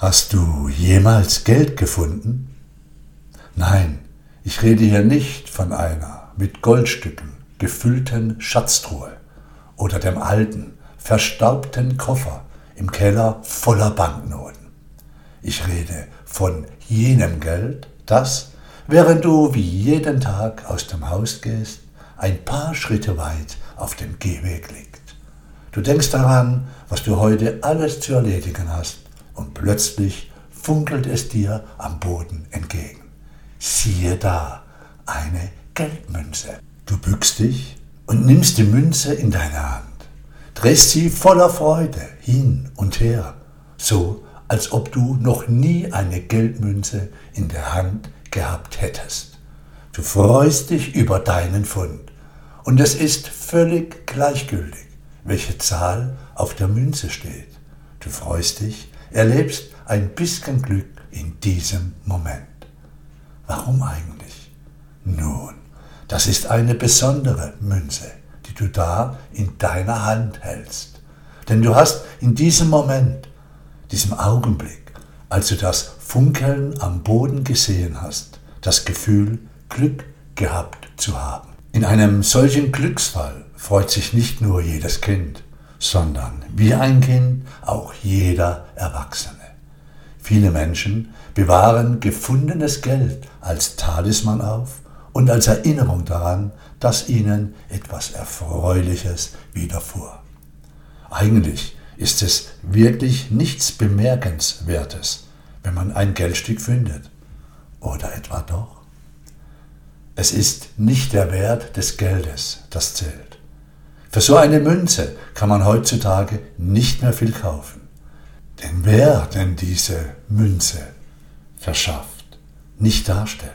Hast du jemals Geld gefunden? Nein, ich rede hier nicht von einer mit Goldstücken gefüllten Schatztruhe oder dem alten, verstaubten Koffer im Keller voller Banknoten. Ich rede von jenem Geld, das, während du wie jeden Tag aus dem Haus gehst, ein paar Schritte weit auf dem Gehweg liegt. Du denkst daran, was du heute alles zu erledigen hast, und plötzlich funkelt es dir am Boden entgegen. Siehe da, eine Geldmünze. Du bückst dich und nimmst die Münze in deine Hand, drehst sie voller Freude hin und her, so als ob du noch nie eine Geldmünze in der Hand gehabt hättest. Du freust dich über deinen Fund und es ist völlig gleichgültig, welche Zahl auf der Münze steht. Du freust dich, erlebst ein bisschen Glück in diesem Moment. Warum eigentlich? Nun, das ist eine besondere Münze, die du da in deiner Hand hältst. Denn du hast in diesem Moment diesem Augenblick, als du das Funkeln am Boden gesehen hast, das Gefühl, Glück gehabt zu haben. In einem solchen Glücksfall freut sich nicht nur jedes Kind, sondern wie ein Kind auch jeder Erwachsene. Viele Menschen bewahren gefundenes Geld als Talisman auf und als Erinnerung daran, dass ihnen etwas Erfreuliches widerfuhr. Eigentlich ist es wirklich nichts Bemerkenswertes, wenn man ein Geldstück findet. Oder etwa doch? Es ist nicht der Wert des Geldes, das zählt. Für so eine Münze kann man heutzutage nicht mehr viel kaufen. Denn wer denn diese Münze verschafft, nicht darstellt,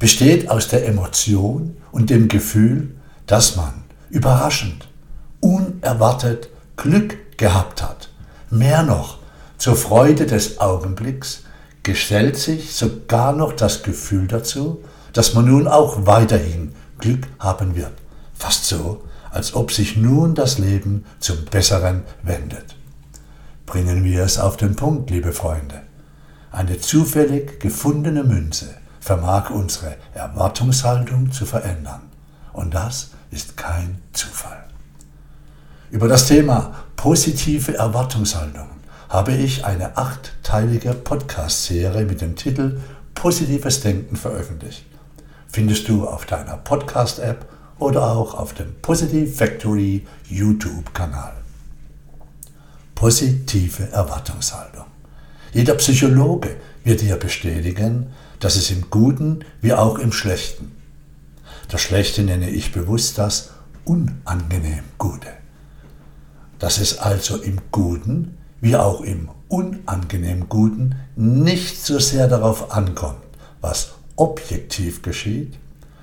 besteht aus der Emotion und dem Gefühl, dass man überraschend, unerwartet Glück gehabt hat. Mehr noch, zur Freude des Augenblicks gestellt sich sogar noch das Gefühl dazu, dass man nun auch weiterhin Glück haben wird. Fast so, als ob sich nun das Leben zum Besseren wendet. Bringen wir es auf den Punkt, liebe Freunde. Eine zufällig gefundene Münze vermag unsere Erwartungshaltung zu verändern. Und das ist kein Zufall. Über das Thema positive Erwartungshaltungen habe ich eine achtteilige Podcast-Serie mit dem Titel Positives Denken veröffentlicht. Findest du auf deiner Podcast-App oder auch auf dem Positive Factory YouTube-Kanal. Positive Erwartungshaltung. Jeder Psychologe wird dir bestätigen, dass es im Guten wie auch im Schlechten. Das Schlechte nenne ich bewusst das unangenehm Gute dass es also im Guten wie auch im unangenehm Guten nicht so sehr darauf ankommt, was objektiv geschieht,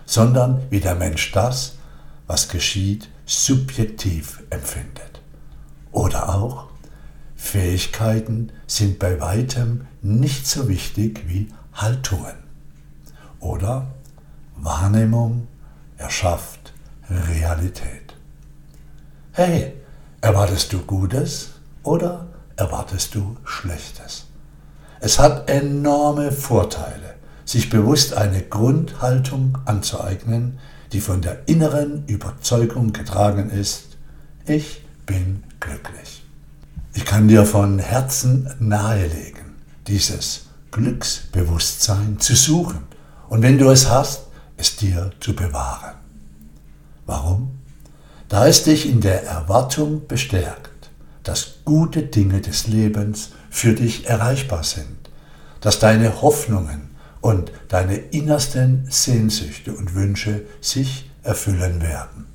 sondern wie der Mensch das, was geschieht, subjektiv empfindet. Oder auch, Fähigkeiten sind bei weitem nicht so wichtig wie Haltungen. Oder Wahrnehmung erschafft Realität. Hey, Erwartest du Gutes oder erwartest du Schlechtes? Es hat enorme Vorteile, sich bewusst eine Grundhaltung anzueignen, die von der inneren Überzeugung getragen ist, ich bin glücklich. Ich kann dir von Herzen nahelegen, dieses Glücksbewusstsein zu suchen und wenn du es hast, es dir zu bewahren. Warum? da es dich in der Erwartung bestärkt, dass gute Dinge des Lebens für dich erreichbar sind, dass deine Hoffnungen und deine innersten Sehnsüchte und Wünsche sich erfüllen werden.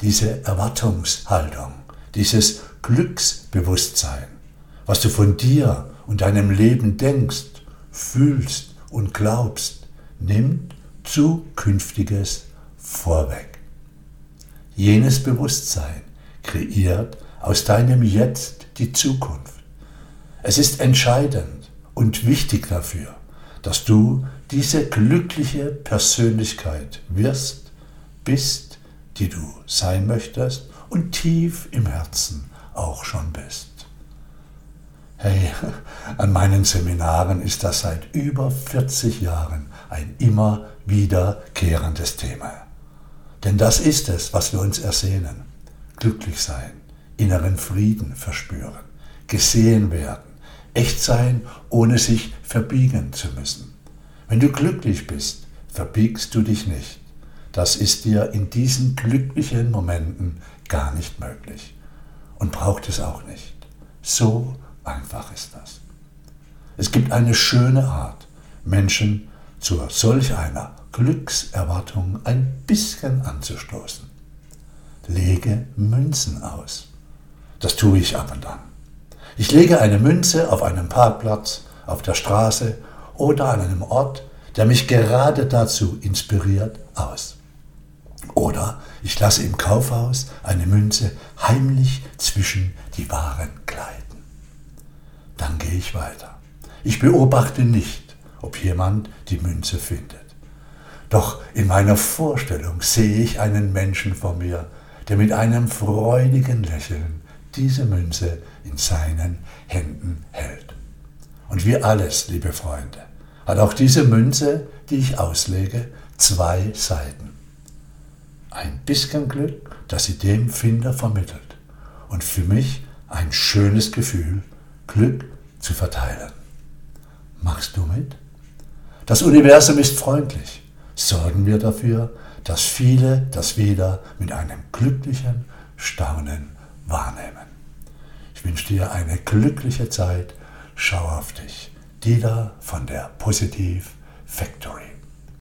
Diese Erwartungshaltung, dieses Glücksbewusstsein, was du von dir und deinem Leben denkst, fühlst und glaubst, nimmt zukünftiges vorweg. Jenes Bewusstsein kreiert aus deinem Jetzt die Zukunft. Es ist entscheidend und wichtig dafür, dass du diese glückliche Persönlichkeit wirst, bist, die du sein möchtest und tief im Herzen auch schon bist. Hey, an meinen Seminaren ist das seit über 40 Jahren ein immer wiederkehrendes Thema. Denn das ist es, was wir uns ersehnen. Glücklich sein, inneren Frieden verspüren, gesehen werden, echt sein, ohne sich verbiegen zu müssen. Wenn du glücklich bist, verbiegst du dich nicht. Das ist dir in diesen glücklichen Momenten gar nicht möglich und braucht es auch nicht. So einfach ist das. Es gibt eine schöne Art, Menschen zu solch einer Glückserwartung ein bisschen anzustoßen. Lege Münzen aus. Das tue ich ab und an. Ich lege eine Münze auf einem Parkplatz, auf der Straße oder an einem Ort, der mich gerade dazu inspiriert, aus. Oder ich lasse im Kaufhaus eine Münze heimlich zwischen die Waren gleiten dann gehe ich weiter. Ich beobachte nicht, ob jemand die Münze findet. Doch in meiner Vorstellung sehe ich einen Menschen vor mir, der mit einem freudigen Lächeln diese Münze in seinen Händen hält. Und wie alles, liebe Freunde, hat auch diese Münze, die ich auslege, zwei Seiten. Ein bisschen Glück, das sie dem Finder vermittelt. Und für mich ein schönes Gefühl, Glück zu verteilen. Machst du mit? Das Universum ist freundlich. Sorgen wir dafür, dass viele das wieder mit einem glücklichen Staunen wahrnehmen. Ich wünsche dir eine glückliche Zeit. Schau auf dich. Dieter von der Positiv Factory.